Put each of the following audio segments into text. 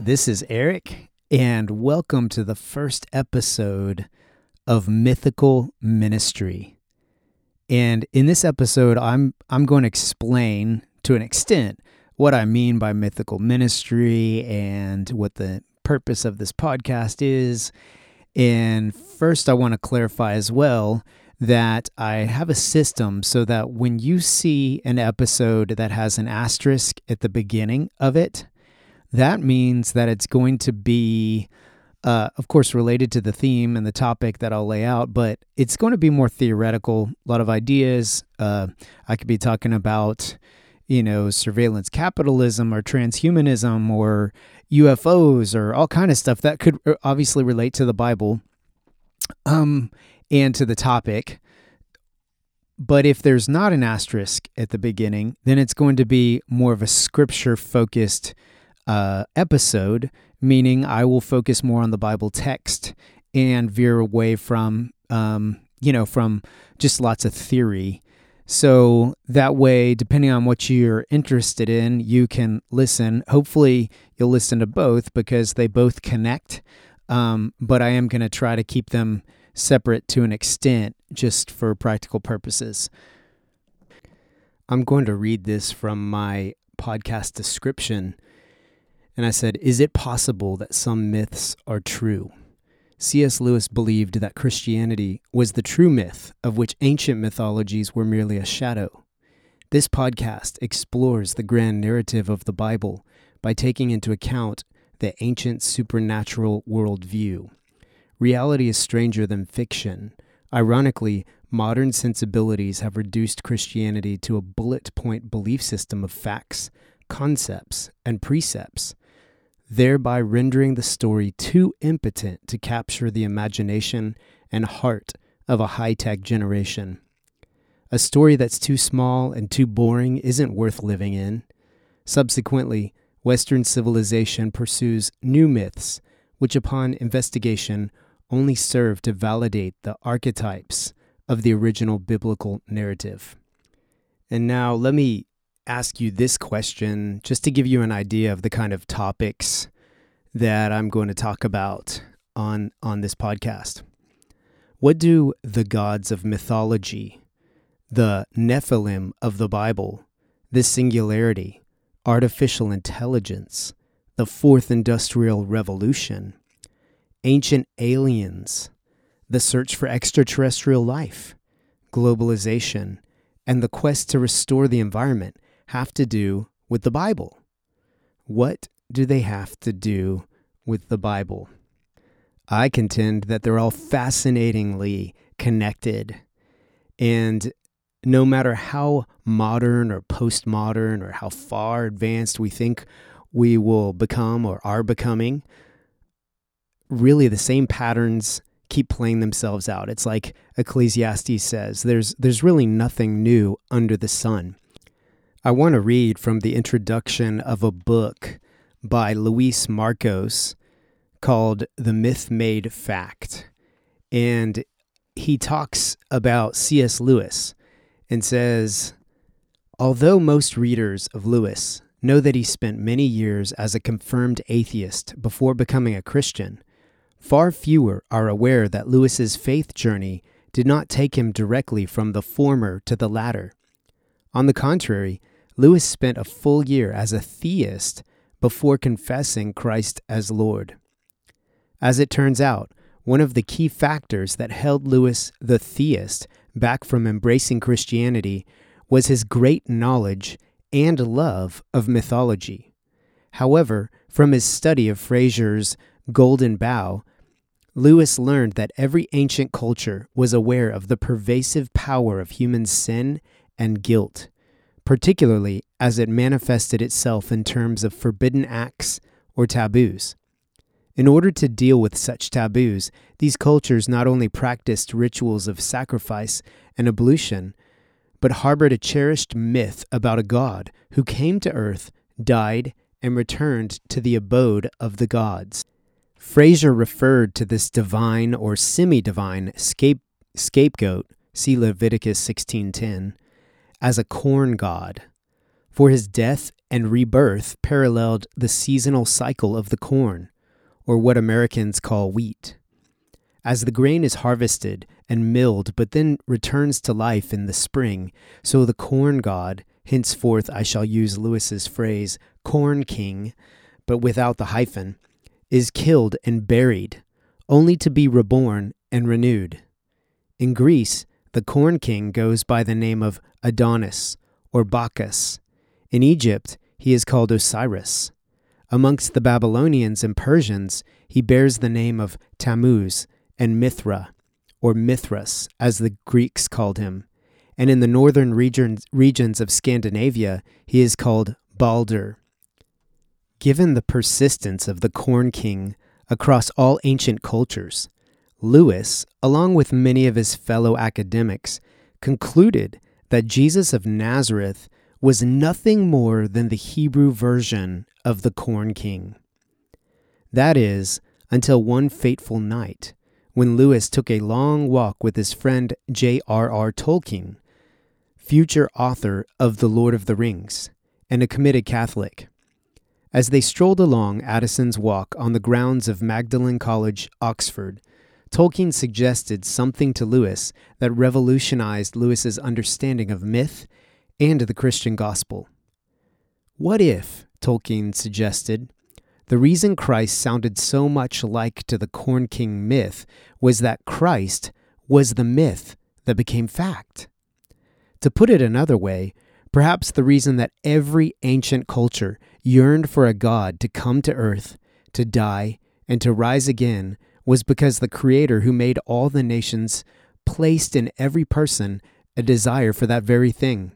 This is Eric, and welcome to the first episode of Mythical Ministry. And in this episode, I'm I'm going to explain to an extent what I mean by mythical ministry and what the purpose of this podcast is. And first, I want to clarify as well that I have a system so that when you see an episode that has an asterisk at the beginning of it, that means that it's going to be, uh, of course, related to the theme and the topic that I'll lay out, but it's going to be more theoretical, a lot of ideas. Uh, I could be talking about, you know, surveillance capitalism or transhumanism or UFOs or all kind of stuff that could uh, obviously relate to the Bible. Um, and to the topic. But if there's not an asterisk at the beginning, then it's going to be more of a scripture focused uh, episode, meaning I will focus more on the Bible text and veer away from, um, you know, from just lots of theory. So that way, depending on what you're interested in, you can listen. Hopefully, you'll listen to both because they both connect. Um, but I am going to try to keep them separate to an extent just for practical purposes. I'm going to read this from my podcast description. And I said, Is it possible that some myths are true? C.S. Lewis believed that Christianity was the true myth, of which ancient mythologies were merely a shadow. This podcast explores the grand narrative of the Bible by taking into account the ancient supernatural worldview. Reality is stranger than fiction. Ironically, modern sensibilities have reduced Christianity to a bullet point belief system of facts, concepts, and precepts, thereby rendering the story too impotent to capture the imagination and heart of a high tech generation. A story that's too small and too boring isn't worth living in. Subsequently, Western civilization pursues new myths, which, upon investigation, only serve to validate the archetypes of the original biblical narrative. And now let me ask you this question just to give you an idea of the kind of topics that I'm going to talk about on on this podcast. What do the gods of mythology, the Nephilim of the Bible, the singularity, artificial intelligence, the fourth industrial revolution, ancient aliens, the search for extraterrestrial life, globalization, and the quest to restore the environment have to do with the Bible? What do they have to do with the Bible? I contend that they're all fascinatingly connected. And no matter how modern or postmodern or how far advanced we think we will become or are becoming, really the same patterns keep playing themselves out. It's like Ecclesiastes says, there's there's really nothing new under the sun. I want to read from the introduction of a book by Louis Markos called The Myth Made Fact. And he talks about C.S. Lewis and says, Although most readers of Lewis know that he spent many years as a confirmed atheist before becoming a Christian, Far fewer are aware that Lewis's faith journey did not take him directly from the former to the latter. On the contrary, Lewis spent a full year as a theist before confessing Christ as Lord. As it turns out, one of the key factors that held Lewis the theist back from embracing Christianity was his great knowledge and love of mythology. However, from his study of Frazer's Golden Bough, Lewis learned that every ancient culture was aware of the pervasive power of human sin and guilt, particularly as it manifested itself in terms of forbidden acts or taboos. In order to deal with such taboos, these cultures not only practiced rituals of sacrifice and ablution, but harbored a cherished myth about a god who came to earth, died, and returned to the abode of the gods. Frazer referred to this divine or semi-divine scape, scapegoat, see Leviticus 16:10, as a corn god. For his death and rebirth paralleled the seasonal cycle of the corn, or what Americans call wheat. As the grain is harvested and milled, but then returns to life in the spring, so the corn god, henceforth I shall use Lewis's phrase, corn king, but without the hyphen, is killed and buried, only to be reborn and renewed. In Greece, the corn king goes by the name of Adonis or Bacchus. In Egypt, he is called Osiris. Amongst the Babylonians and Persians, he bears the name of Tammuz and Mithra, or Mithras, as the Greeks called him. And in the northern regions, regions of Scandinavia, he is called Balder. Given the persistence of the Corn King across all ancient cultures, Lewis, along with many of his fellow academics, concluded that Jesus of Nazareth was nothing more than the Hebrew version of the Corn King. That is, until one fateful night, when Lewis took a long walk with his friend J.R.R. Tolkien, future author of The Lord of the Rings, and a committed Catholic. As they strolled along Addison's Walk on the grounds of Magdalen College, Oxford, Tolkien suggested something to Lewis that revolutionized Lewis's understanding of myth and the Christian gospel. What if, Tolkien suggested, the reason Christ sounded so much like to the Corn King myth was that Christ was the myth that became fact? To put it another way, perhaps the reason that every ancient culture yearned for a God to come to earth, to die, and to rise again was because the Creator who made all the nations placed in every person a desire for that very thing.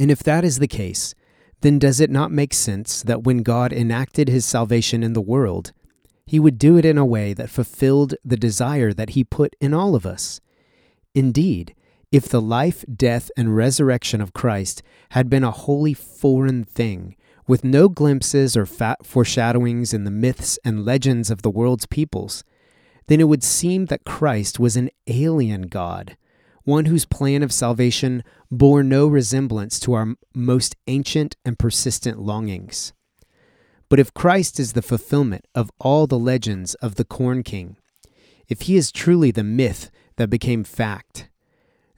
And if that is the case, then does it not make sense that when God enacted his salvation in the world, he would do it in a way that fulfilled the desire that he put in all of us? Indeed, if the life, death, and resurrection of Christ had been a wholly foreign thing, with no glimpses or foreshadowings in the myths and legends of the world's peoples, then it would seem that Christ was an alien God one whose plan of salvation bore no resemblance to our most ancient and persistent longings. But if Christ is the fulfillment of all the legends of the Corn King, if he is truly the myth that became fact,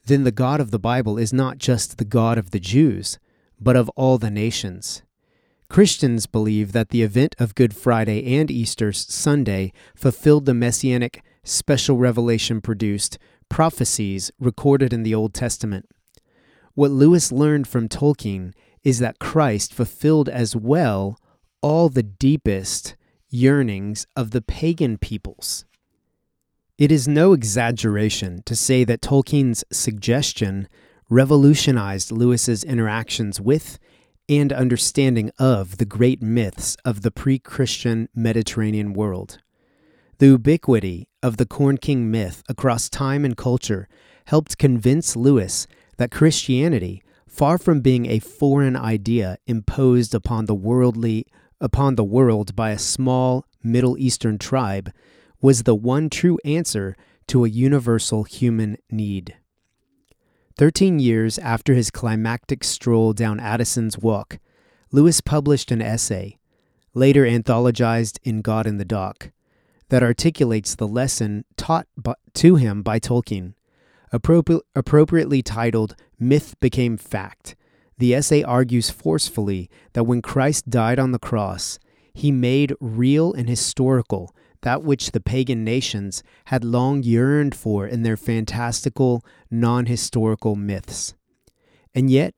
then the God of the Bible is not just the God of the Jews, but of all the nations. Christians believe that the event of Good Friday and Easter Sunday fulfilled the messianic special revelation produced prophecies recorded in the Old Testament. What Lewis learned from Tolkien is that Christ fulfilled as well all the deepest yearnings of the pagan peoples. It is no exaggeration to say that Tolkien's suggestion revolutionized Lewis's interactions with and understanding of the great myths of the pre Christian Mediterranean world. The ubiquity of the Corn King myth across time and culture helped convince Lewis that Christianity, far from being a foreign idea imposed upon the worldly upon the world by a small Middle Eastern tribe, was the one true answer to a universal human need. Thirteen years after his climactic stroll down Addison's Walk, Lewis published an essay, later anthologized in God in the Dock, that articulates the lesson taught to him by Tolkien. Appropri- appropriately titled Myth Became Fact, the essay argues forcefully that when Christ died on the cross, he made real and historical that which the pagan nations had long yearned for in their fantastical, non historical myths. And yet,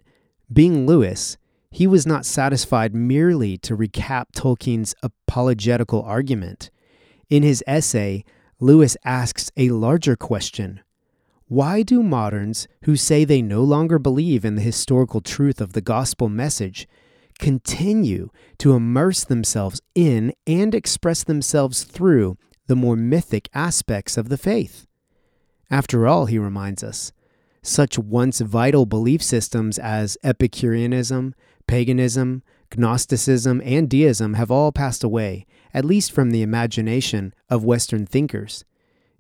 being Lewis, he was not satisfied merely to recap Tolkien's apologetical argument. In his essay, Lewis asks a larger question Why do moderns who say they no longer believe in the historical truth of the gospel message continue to immerse themselves in and express themselves through the more mythic aspects of the faith? After all, he reminds us, such once vital belief systems as Epicureanism, paganism, Gnosticism, and deism have all passed away, at least from the imagination of Western thinkers.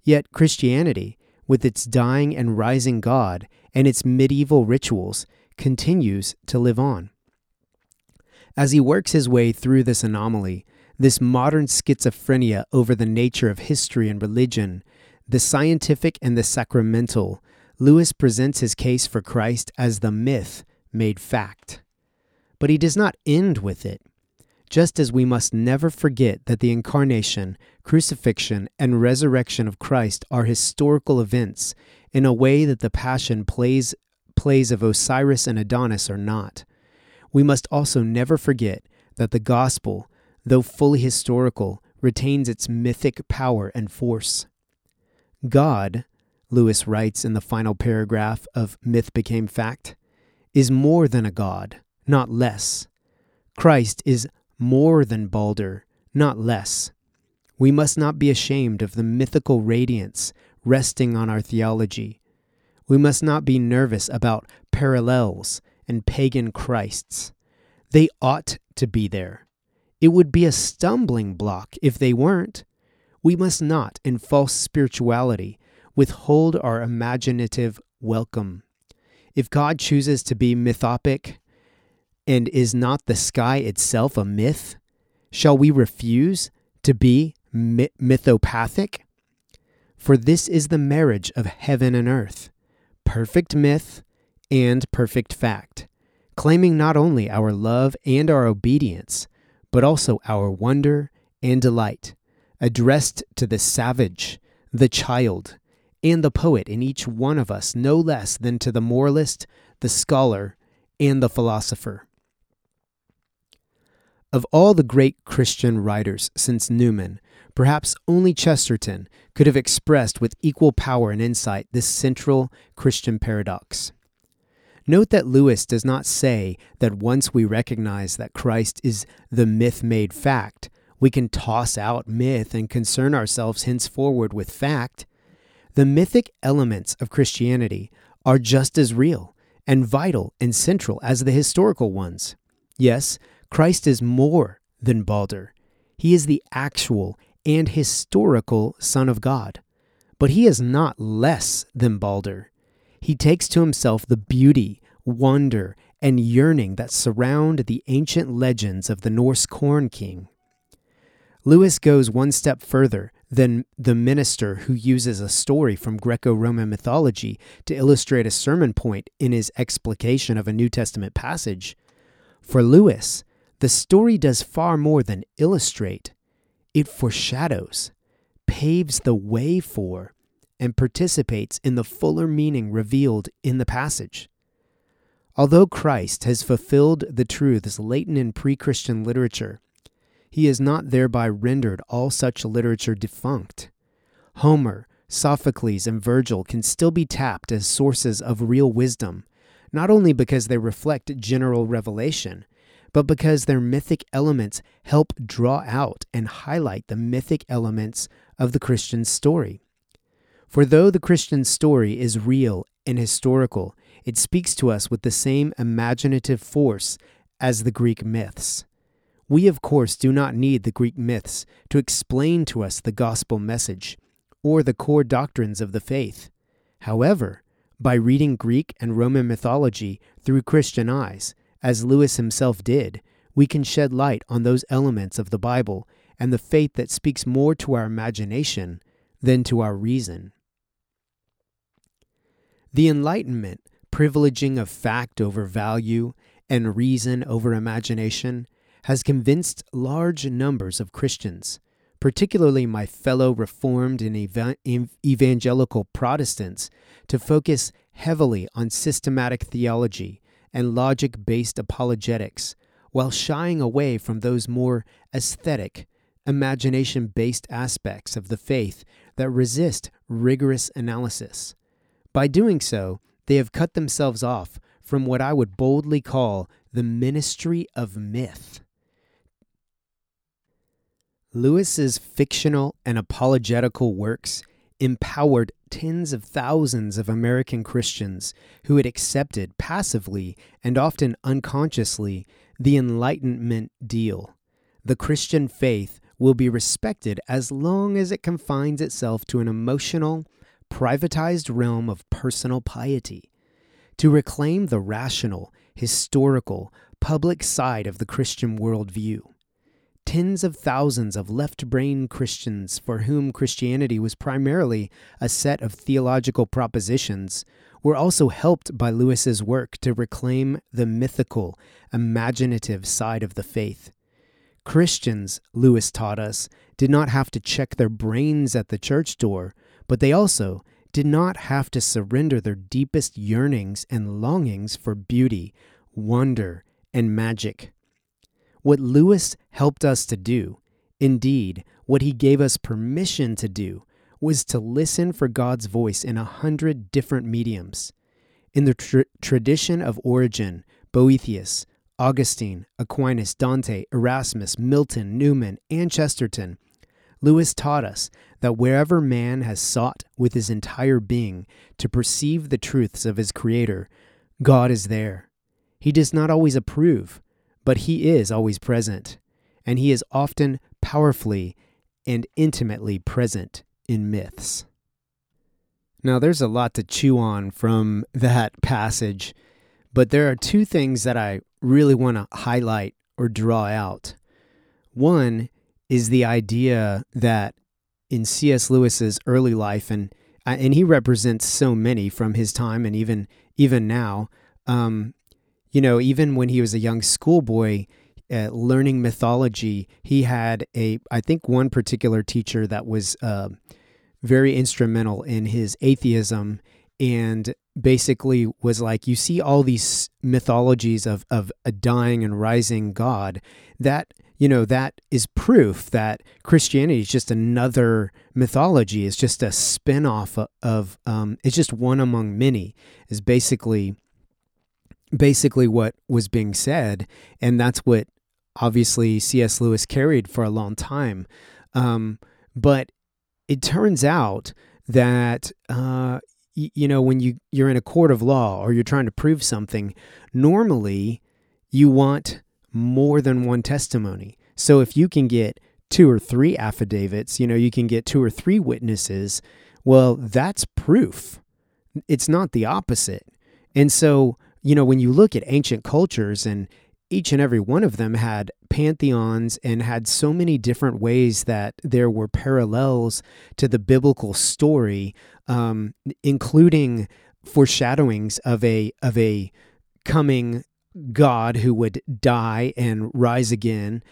Yet Christianity, with its dying and rising God and its medieval rituals, continues to live on. As he works his way through this anomaly, this modern schizophrenia over the nature of history and religion, the scientific and the sacramental, Lewis presents his case for Christ as the myth made fact. But he does not end with it. Just as we must never forget that the incarnation, crucifixion, and resurrection of Christ are historical events in a way that the passion plays, plays of Osiris and Adonis are not, we must also never forget that the gospel, though fully historical, retains its mythic power and force. God, Lewis writes in the final paragraph of Myth Became Fact, is more than a god, not less. Christ is more than Balder, not less. We must not be ashamed of the mythical radiance resting on our theology. We must not be nervous about parallels and pagan Christs. They ought to be there. It would be a stumbling block if they weren't. We must not, in false spirituality, withhold our imaginative welcome. If God chooses to be mythopoeic, and is not the sky itself a myth? Shall we refuse to be my- mythopathic? For this is the marriage of heaven and earth perfect myth and perfect fact, claiming not only our love and our obedience, but also our wonder and delight, addressed to the savage, the child, and the poet in each one of us no less than to the moralist, the scholar, and the philosopher. Of all the great Christian writers since Newman, perhaps only Chesterton could have expressed with equal power and insight this central Christian paradox. Note that Lewis does not say that once we recognize that Christ is the myth made fact, we can toss out myth and concern ourselves henceforward with fact. The mythic elements of Christianity are just as real and vital and central as the historical ones. Yes, Christ is more than Balder. He is the actual and historical Son of God. But he is not less than Balder. He takes to himself the beauty, wonder, and yearning that surround the ancient legends of the Norse Corn King. Lewis goes one step further than the minister who uses a story from Greco Roman mythology to illustrate a sermon point in his explication of a New Testament passage. For Lewis, the story does far more than illustrate, it foreshadows, paves the way for, and participates in the fuller meaning revealed in the passage. Although Christ has fulfilled the truths latent in pre Christian literature, he has not thereby rendered all such literature defunct. Homer, Sophocles, and Virgil can still be tapped as sources of real wisdom, not only because they reflect general revelation, but because their mythic elements help draw out and highlight the mythic elements of the Christian story. For though the Christian story is real and historical, it speaks to us with the same imaginative force as the Greek myths. We, of course, do not need the Greek myths to explain to us the gospel message or the core doctrines of the faith. However, by reading Greek and Roman mythology through Christian eyes, as Lewis himself did, we can shed light on those elements of the Bible and the faith that speaks more to our imagination than to our reason. The Enlightenment, privileging of fact over value and reason over imagination, has convinced large numbers of Christians, particularly my fellow Reformed and evangelical Protestants, to focus heavily on systematic theology and logic based apologetics, while shying away from those more aesthetic, imagination based aspects of the faith that resist rigorous analysis. By doing so, they have cut themselves off from what I would boldly call the ministry of myth. Lewis's fictional and apologetical works empowered tens of thousands of American Christians who had accepted passively and often unconsciously the Enlightenment deal. The Christian faith will be respected as long as it confines itself to an emotional, privatized realm of personal piety. To reclaim the rational, historical, public side of the Christian worldview. Tens of thousands of left brain Christians for whom Christianity was primarily a set of theological propositions were also helped by Lewis's work to reclaim the mythical, imaginative side of the faith. Christians, Lewis taught us, did not have to check their brains at the church door, but they also did not have to surrender their deepest yearnings and longings for beauty, wonder, and magic. What Lewis helped us to do, indeed, what he gave us permission to do, was to listen for God's voice in a hundred different mediums. In the tr- tradition of Origen, Boethius, Augustine, Aquinas, Dante, Erasmus, Milton, Newman, and Chesterton, Lewis taught us that wherever man has sought with his entire being to perceive the truths of his Creator, God is there. He does not always approve, but he is always present, and he is often powerfully and intimately present in myths. Now, there's a lot to chew on from that passage, but there are two things that I really want to highlight or draw out. One is the idea that in C.S. Lewis's early life, and uh, and he represents so many from his time, and even even now, um, you know, even when he was a young schoolboy, uh, learning mythology, he had a I think one particular teacher that was uh, very instrumental in his atheism and basically was like you see all these mythologies of of a dying and rising god that you know that is proof that christianity is just another mythology it's just a spin-off of, of um, it's just one among many is basically basically what was being said. And that's what obviously cs lewis carried for a long time. Um, but it turns out that uh, you know when you you're in a court of law or you're trying to prove something normally you want more than one testimony so if you can get two or three affidavits you know you can get two or three witnesses well that's proof it's not the opposite and so you know when you look at ancient cultures and each and every one of them had pantheons and had so many different ways that there were parallels to the biblical story, um, including foreshadowings of a of a coming God who would die and rise again.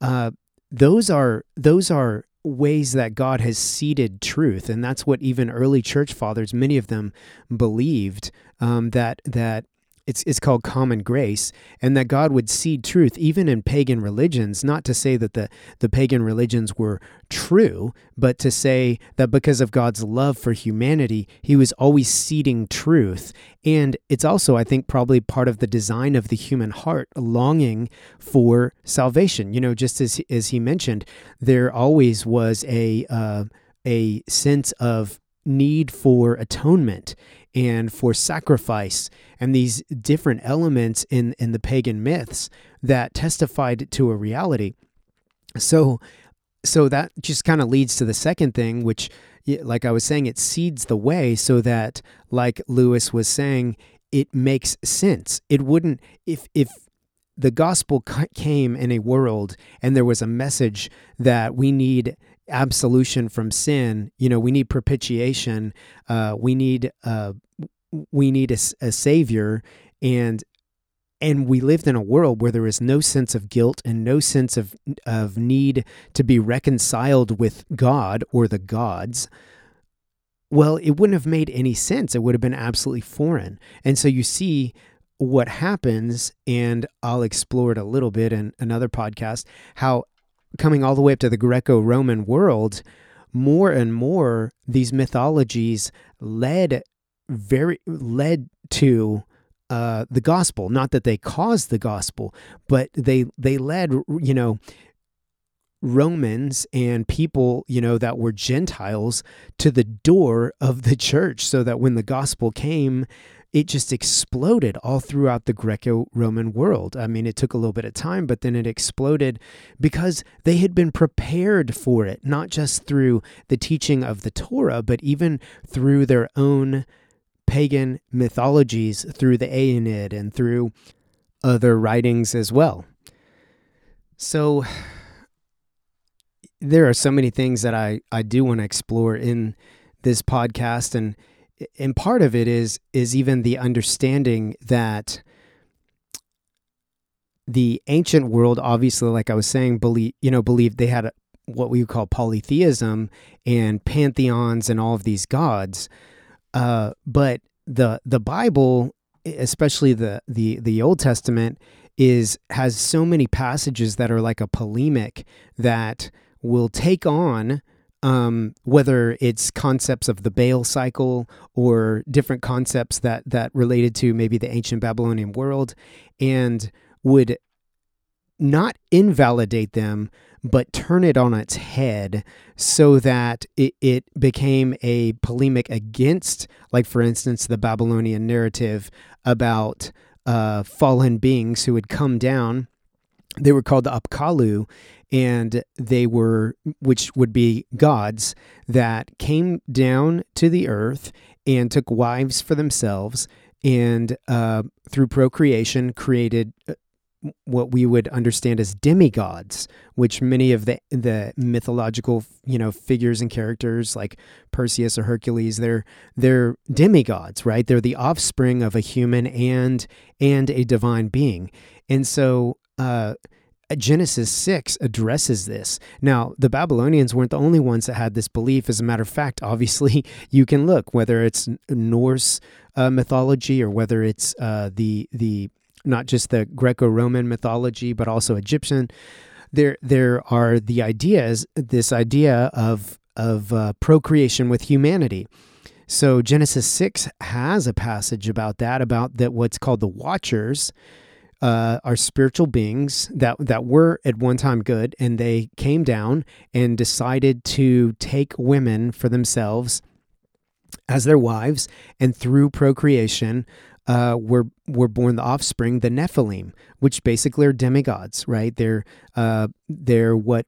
Uh, those are those are ways that God has seeded truth, and that's what even early church fathers, many of them, believed um, that that it's it's called common grace and that God would seed truth even in pagan religions not to say that the the pagan religions were true but to say that because of God's love for humanity he was always seeding truth. And it's also I think probably part of the design of the human heart longing for salvation. You know just as as he mentioned there always was a uh, a sense of need for atonement and for sacrifice and these different elements in, in the pagan myths that testified to a reality. So so that just kind of leads to the second thing which like I was saying it seeds the way so that like Lewis was saying it makes sense. It wouldn't if if the gospel came in a world and there was a message that we need absolution from sin. You know, we need propitiation. Uh, we need uh, we need a, a savior, and and we lived in a world where there is no sense of guilt and no sense of of need to be reconciled with God or the gods. Well, it wouldn't have made any sense. It would have been absolutely foreign. And so you see what happens, and I'll explore it a little bit in another podcast, how coming all the way up to the Greco Roman world, more and more these mythologies led very led to uh, the gospel. Not that they caused the gospel, but they they led you know Romans and people, you know, that were Gentiles to the door of the church so that when the gospel came, it just exploded all throughout the Greco Roman world. I mean, it took a little bit of time, but then it exploded because they had been prepared for it, not just through the teaching of the Torah, but even through their own pagan mythologies, through the Aeneid and through other writings as well. So there are so many things that I, I do want to explore in this podcast and and part of it is is even the understanding that the ancient world obviously like I was saying believe you know believed they had a, what we would call polytheism and pantheons and all of these gods. Uh, but the the Bible especially the the the Old Testament is has so many passages that are like a polemic that will take on um, whether it's concepts of the Baal cycle or different concepts that that related to maybe the ancient Babylonian world, and would not invalidate them, but turn it on its head so that it, it became a polemic against, like for instance, the Babylonian narrative about uh, fallen beings who had come down. They were called the Apkallu, and they were, which would be gods that came down to the earth and took wives for themselves, and uh, through procreation created uh, what we would understand as demigods, which many of the the mythological you know figures and characters like Perseus or Hercules, they're they're demigods, right? They're the offspring of a human and and a divine being, and so. Uh, Genesis 6 addresses this. Now, the Babylonians weren't the only ones that had this belief. As a matter of fact, obviously, you can look whether it's Norse uh, mythology or whether it's uh, the the not just the Greco-Roman mythology, but also Egyptian. There, there are the ideas. This idea of of uh, procreation with humanity. So Genesis six has a passage about that, about that what's called the Watchers. Uh, are spiritual beings that that were at one time good, and they came down and decided to take women for themselves as their wives, and through procreation, uh, were were born the offspring, the Nephilim, which basically are demigods, right? They're uh, they're what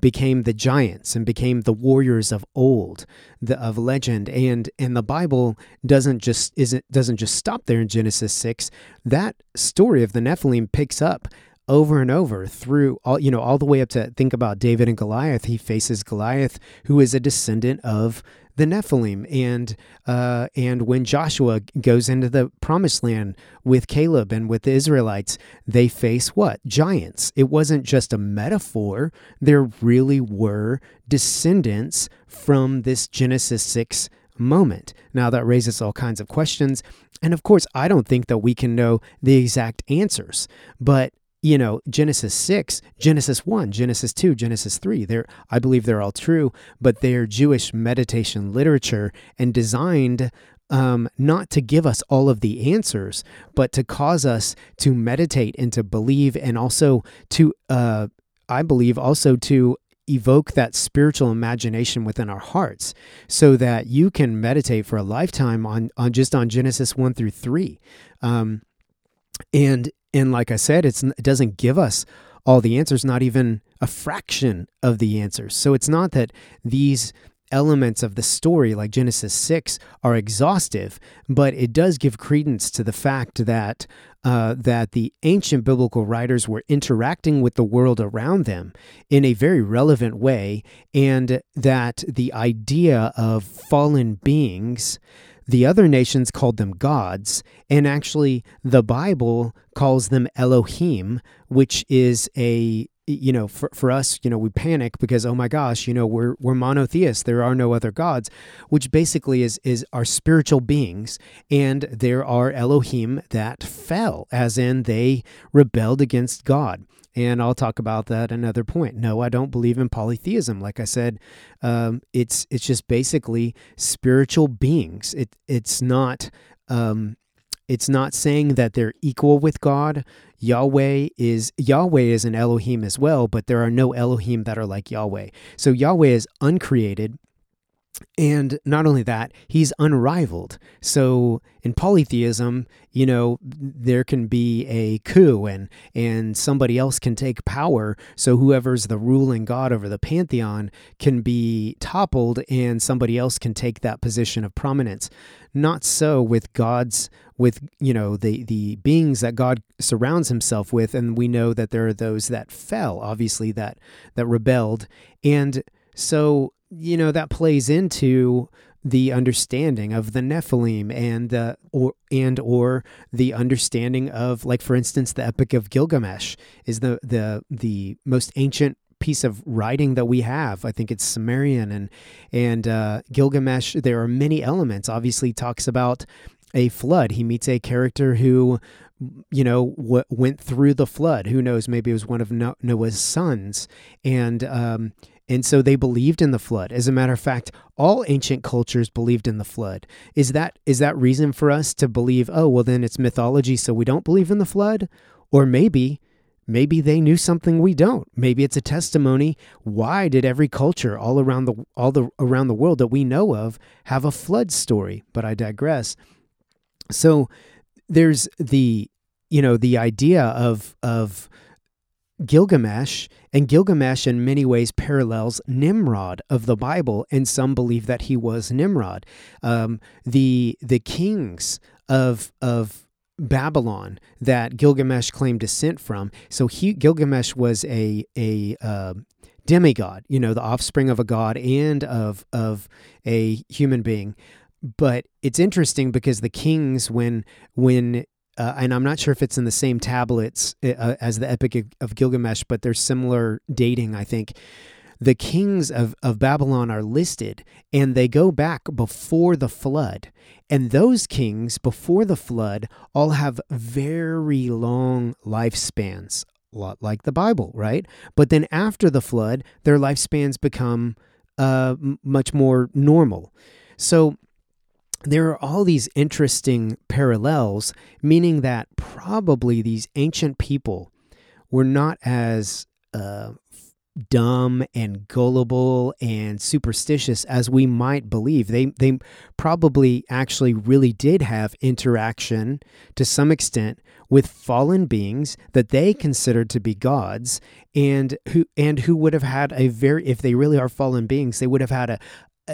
became the giants and became the warriors of old, the of legend, and and the Bible doesn't just isn't doesn't just stop there in Genesis six. That story of the Nephilim picks up over and over through all you know all the way up to think about David and Goliath. He faces Goliath, who is a descendant of the Nephilim, and uh, and when Joshua goes into the Promised Land with Caleb and with the Israelites, they face what giants. It wasn't just a metaphor. There really were descendants from this Genesis six moment. Now that raises all kinds of questions. And of course, I don't think that we can know the exact answers, but you know, Genesis 6, Genesis 1, Genesis 2, Genesis 3. They're, I believe they're all true, but they're Jewish meditation literature and designed um, not to give us all of the answers, but to cause us to meditate and to believe, and also to, uh, I believe, also to evoke that spiritual imagination within our hearts so that you can meditate for a lifetime on, on just on Genesis 1 through 3. Um, and and like I said, it doesn't give us all the answers, not even a fraction of the answers. So it's not that these elements of the story, like Genesis 6, are exhaustive, but it does give credence to the fact that. Uh, that the ancient biblical writers were interacting with the world around them in a very relevant way, and that the idea of fallen beings the other nations called them gods, and actually the Bible calls them Elohim, which is a you know for, for us you know we panic because oh my gosh you know we're we're monotheists. There are no other gods which basically is is our spiritual beings. And there are elohim that fell as in they rebelled against god and I'll talk about that another point. No, I don't believe in polytheism. Like I said, um, it's it's just basically spiritual beings. It it's not um, it's not saying that they're equal with God. Yahweh is Yahweh is an Elohim as well, but there are no Elohim that are like Yahweh. So Yahweh is uncreated. And not only that, he's unrivaled. So in polytheism, you know, there can be a coup and and somebody else can take power. So whoever's the ruling god over the pantheon can be toppled and somebody else can take that position of prominence. Not so with God's with you know the the beings that God surrounds himself with and we know that there are those that fell, obviously that that rebelled. And so you know that plays into the understanding of the Nephilim and the or and or the understanding of like for instance the Epic of Gilgamesh is the the the most ancient piece of writing that we have. I think it's Sumerian and and uh, Gilgamesh. There are many elements. Obviously, talks about a flood. He meets a character who you know w- went through the flood. Who knows? Maybe it was one of Noah's sons and. Um, and so they believed in the flood. As a matter of fact, all ancient cultures believed in the flood. Is that is that reason for us to believe, oh, well then it's mythology so we don't believe in the flood? Or maybe maybe they knew something we don't. Maybe it's a testimony why did every culture all around the all the around the world that we know of have a flood story? But I digress. So there's the you know the idea of of Gilgamesh, and Gilgamesh in many ways parallels Nimrod of the Bible, and some believe that he was Nimrod. Um, the the kings of of Babylon that Gilgamesh claimed descent from. So he Gilgamesh was a a uh, demigod, you know, the offspring of a god and of of a human being. But it's interesting because the kings, when when uh, and I'm not sure if it's in the same tablets uh, uh as the Epic of Gilgamesh, but there's similar dating, I think. The kings of, of Babylon are listed and they go back before the flood. And those kings before the flood all have very long lifespans, a lot like the Bible, right? But then after the flood, their lifespans become uh, much more normal. So there are all these interesting parallels, meaning that probably these ancient people were not as uh, dumb and gullible and superstitious as we might believe. They they probably actually really did have interaction to some extent with fallen beings that they considered to be gods and who and who would have had a very if they really are fallen beings, they would have had a,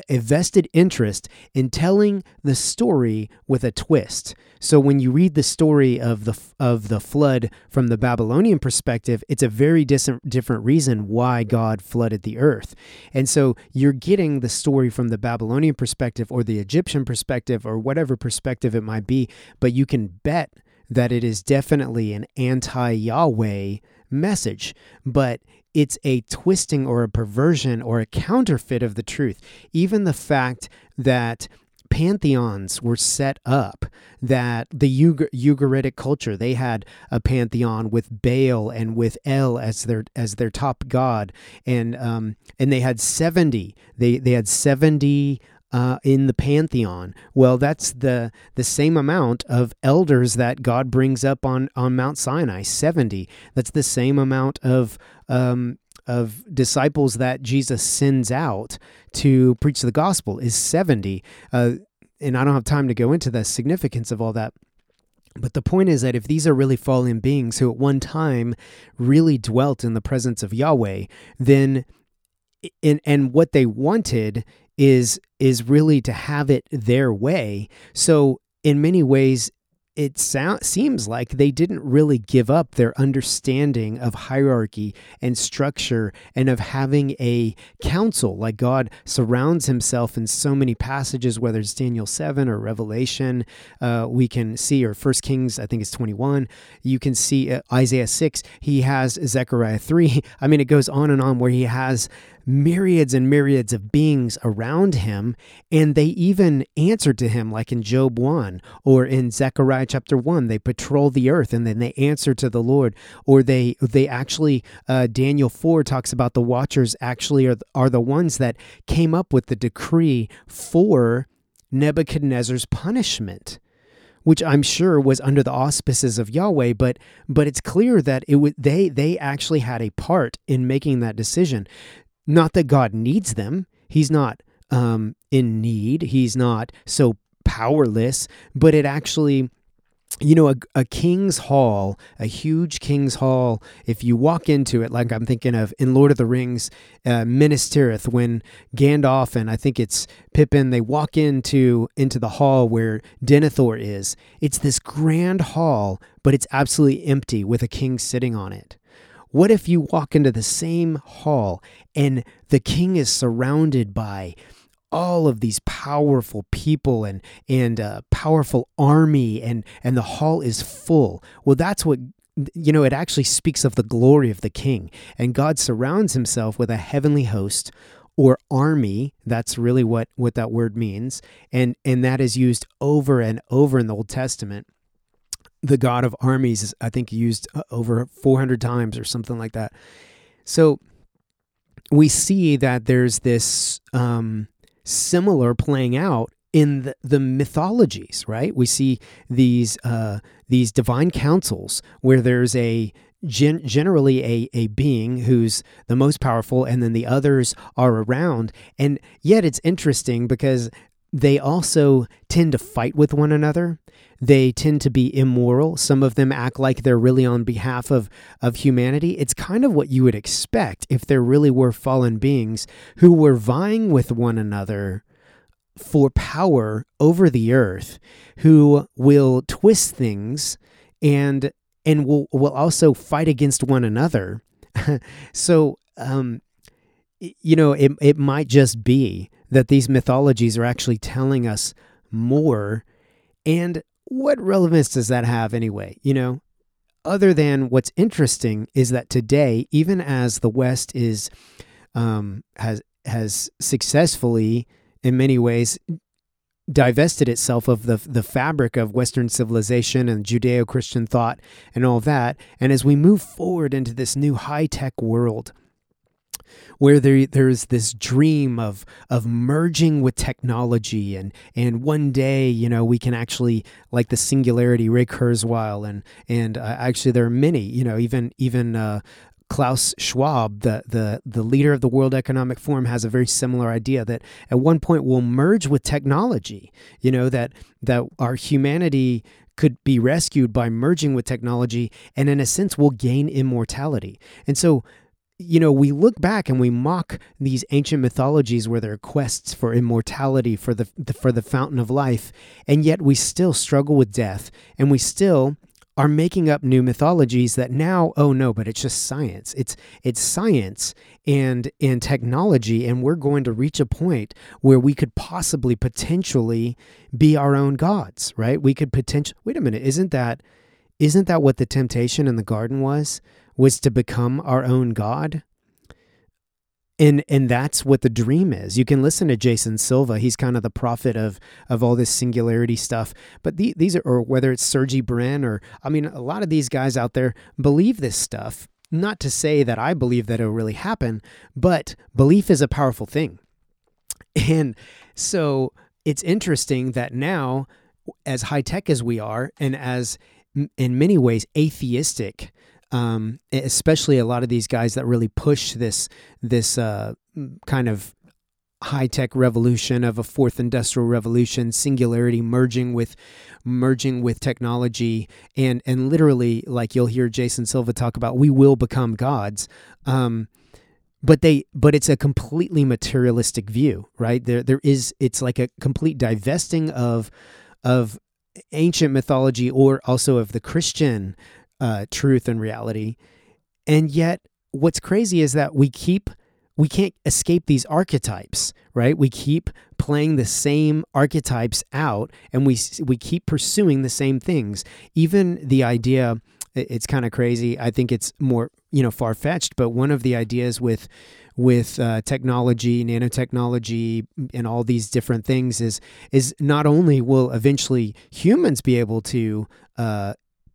a vested interest in telling the story with a twist. So when you read the story of the of the flood from the Babylonian perspective, it's a very different different reason why God flooded the earth. And so you're getting the story from the Babylonian perspective or the Egyptian perspective or whatever perspective it might be, but you can bet that it is definitely an anti-Yahweh message, but it's a twisting or a perversion or a counterfeit of the truth. Even the fact that pantheons were set up that the Ugaritic culture they had a pantheon with Baal and with El as their as their top god and um and they had 70 they they had 70 uh, in the pantheon. Well, that's the the same amount of elders that God brings up on on Mount Sinai, seventy. That's the same amount of um, of disciples that Jesus sends out to preach the gospel is seventy. Uh, and I don't have time to go into the significance of all that. But the point is that if these are really fallen beings who at one time really dwelt in the presence of Yahweh, then and and what they wanted is is really to have it their way. So in many ways it sound, seems like they didn't really give up their understanding of hierarchy and structure and of having a council. Like God surrounds himself in so many passages, whether it's Daniel 7 or Revelation, uh, we can see, or First Kings, I think it's 21. You can see uh, Isaiah 6. He has Zechariah 3. I mean, it goes on and on where he has myriads and myriads of beings around him, and they even answer to him, like in Job 1 or in Zechariah chapter 1. They patrol the earth and then they answer to the Lord, or they they actually, uh, Daniel 4 talks about the watchers actually are, are the ones that came up with the decree for Nebuchadnezzar's punishment which I'm sure was under the auspices of Yahweh, but but it's clear that it would they they actually had a part in making that decision. Not that God needs them. He's not um, in need. He's not so powerless, but it actually you know, a, a king's hall, a huge king's hall, if you walk into it, like I'm thinking of in Lord of the Rings, uh, Minas Tirith, when Gandalf and I think it's Pippin, they walk into into the hall where Denethor is. It's this grand hall, but it's absolutely empty with a king sitting on it. What if you walk into the same hall and the king is surrounded by all of these powerful people and and a powerful army and and the hall is full? Well that's what you know it actually speaks of the glory of the king. And god surrounds himself with a heavenly host or army. That's really what what that word means. And and that is used over and over in the old testament the god of armies is i think used uh, over 400 times or something like that so we see that there's this um, similar playing out in the, the mythologies, right? We see these uh, these divine councils where there's a gen- generally a, a being who's the most powerful, and then the others are around. And yet, it's interesting because they also tend to fight with one another. They tend to be immoral. Some of them act like they're really on behalf of, of humanity. It's kind of what you would expect if there really were fallen beings who were vying with one another for power over the earth, who will twist things and and will will also fight against one another. so um, you know, it it might just be that these mythologies are actually telling us more and what relevance does that have anyway? You know, other than what's interesting is that today, even as the West is um, has has successfully, in many ways, divested itself of the the fabric of Western civilization and Judeo-Christian thought and all that, and as we move forward into this new high-tech world, where there there's this dream of of merging with technology and and one day you know we can actually like the singularity Ray Kurzweil and and uh, actually there are many you know even even uh, Klaus Schwab, the, the, the leader of the World Economic Forum, has a very similar idea that at one point we'll merge with technology. You know that that our humanity could be rescued by merging with technology, and in a sense, we'll gain immortality. And so you know, we look back and we mock these ancient mythologies where there are quests for immortality, for the, the, for the fountain of life, and yet we still struggle with death, and we still are making up new mythologies that now, oh no, but it's just science. It's it's science and and technology, and we're going to reach a point where we could possibly potentially be our own gods, right? We could potentially wait a minute, isn't that isn't that what the temptation in the garden was? Was to become our own God. And, and that's what the dream is. You can listen to Jason Silva. He's kind of the prophet of of all this singularity stuff. But the, these are, or whether it's Sergey Brin or, I mean, a lot of these guys out there believe this stuff. Not to say that I believe that it'll really happen, but belief is a powerful thing. And so it's interesting that now, as high tech as we are, and as in many ways atheistic um, especially a lot of these guys that really push this this uh, kind of high tech revolution of a fourth industrial revolution, singularity merging with merging with technology, and and literally, like you'll hear Jason Silva talk about, we will become gods. Um, but they but it's a completely materialistic view right there there is it's like a complete divesting of of ancient mythology or also of the christian uh, truth and reality. And yet, what's crazy is that we keep we can't escape these archetypes, right? We keep playing the same archetypes out, and we we keep pursuing the same things. Even the idea, it's kind of crazy. I think it's more you know far fetched, but one of the ideas with with uh, technology, nanotechnology, and all these different things is is not only will eventually humans be able to uh,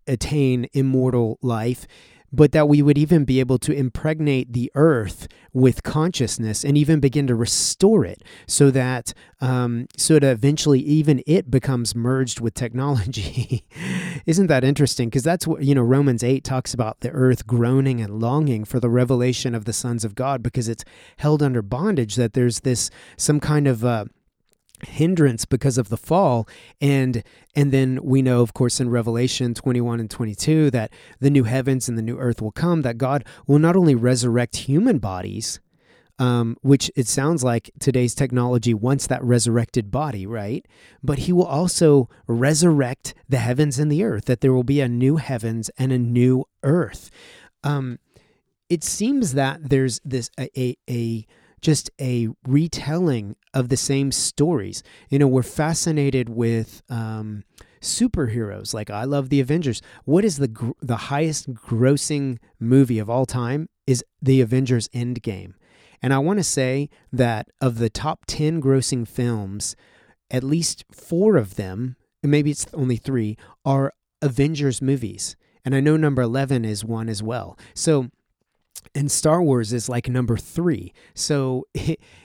attain immortal life, but that we would even be able to impregnate the earth with consciousness and even begin to restore it so that um, so that eventually even it becomes merged with technology. Isn't that interesting? Because that's what you know romans 8 talks about the earth groaning and longing for the revelation of the sons of god because it's held under bondage that there's this some kind of uh, hindrance because of the fall and and then we know of course in revelation 21 and 22 that the new heavens and the new earth will come that god will not only resurrect human bodies um, which it sounds like today's technology wants that resurrected body, right? But he will also resurrect the heavens and the earth, that there will be a new heavens and a new earth. Um, it seems that there's this a, a, a just a retelling of the same stories. You know, we're fascinated with um, superheroes. Like I love the Avengers. What is the gr- the highest grossing movie of all time? Is the Avengers Endgame. And I want to say that of the top 10 grossing films, at least 4 of them, maybe it's only 3, are Avengers movies. And I know number 11 is one as well. So and Star Wars is like number three. So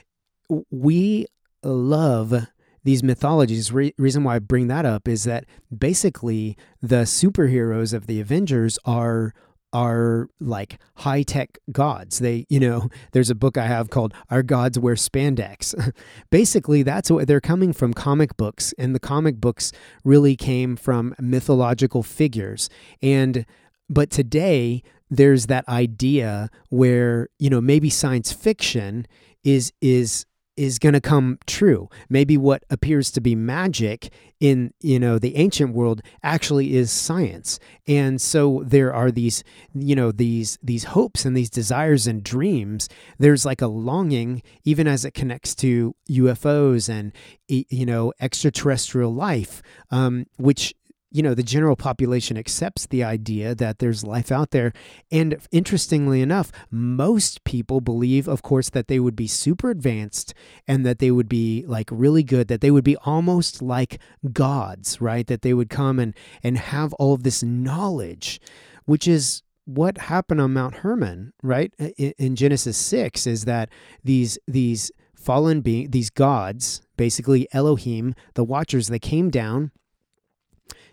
we love these mythologies. Re- reason why I bring that up is that basically the superheroes of the Avengers are are like high tech gods. They, you know, there's a book I have called Our Gods Wear Spandex. Basically, that's what they're coming from comic books, and the comic books really came from mythological figures. And but today there's that idea where you know maybe science fiction is is is going to come true. Maybe what appears to be magic in you know the ancient world actually is science. And so there are these you know these these hopes and these desires and dreams. There's like a longing even as it connects to UFOs and you know extraterrestrial life um, which you know, the general population accepts the idea that there's life out there. And interestingly enough, most people believe, of course, that they would be super advanced and that they would be like really good, that they would be almost like gods, right? That they would come and, and have all of this knowledge, which is what happened on Mount Hermon, right? In, Genesis 6 is that these, these fallen beings, these gods, basically Elohim, the watchers, they came down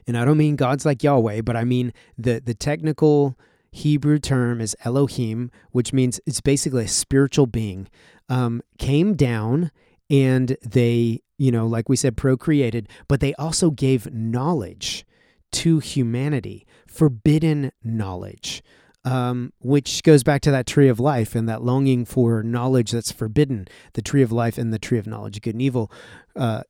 and I don't mean gods like Yahweh, but I mean the the technical Hebrew term is Elohim, which means it's basically a spiritual being, um, came down and they, you know, like we said, procreated, but they also gave knowledge to humanity, forbidden knowledge. Um, which goes back to that tree of life and that longing for knowledge that's forbidden, the tree of life and the tree of knowledge, good and evil. Uh,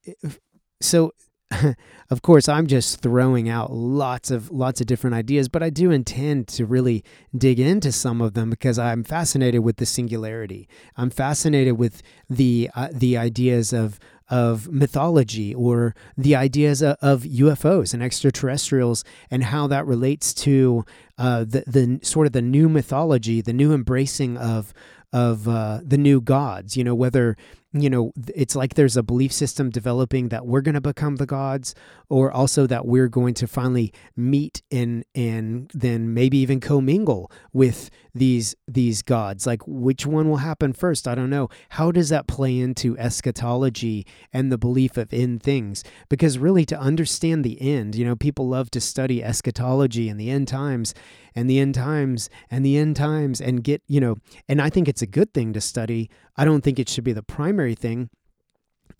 so of course i'm just throwing out lots of lots of different ideas but i do intend to really dig into some of them because i'm fascinated with the singularity i'm fascinated with the uh, the ideas of of mythology or the ideas of, UFOs and extraterrestrials and how that relates to uh, the the sort of the new mythology, the new embracing of of uh, the new gods. You know whether you know, it's like there's a belief system developing that we're going to become the gods, or also that we're going to finally meet and and then maybe even commingle with these these gods. Like which one will happen first? I don't know. How does that play into eschatology and the belief of end things? Because really, to understand the end, you know, people love to study eschatology and the end times and the end times and the end times and get, you know, and I think it's a good thing to study. I don't think it should be the primary thing.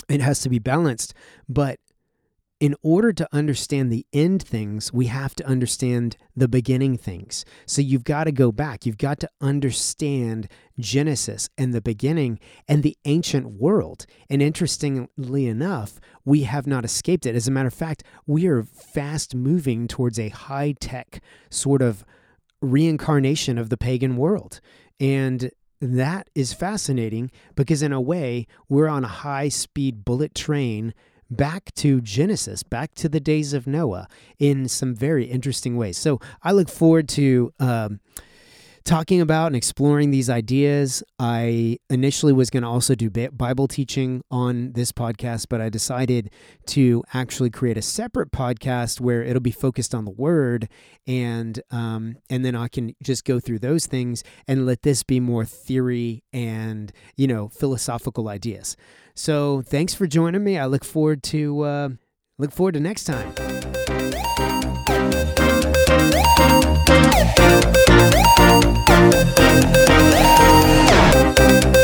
It has to be balanced. But in order to understand the end things, we have to understand the beginning things. So you've got to go back. You've got to understand Genesis and the beginning and the ancient world. And interestingly enough, we have not escaped it. As a matter of fact, we are fast moving towards a high tech sort of reincarnation of the pagan world. And that is fascinating because, in a way, we're on a high speed bullet train back to Genesis, back to the days of Noah in some very interesting ways. So I look forward to. Um, talking about and exploring these ideas. I initially was going to also do Bible teaching on this podcast, but I decided to actually create a separate podcast where it'll be focused on the Word, and um, and then I can just go through those things and let this be more theory and you know philosophical ideas. So thanks for joining me. I look forward to uh, look forward to next time. Thank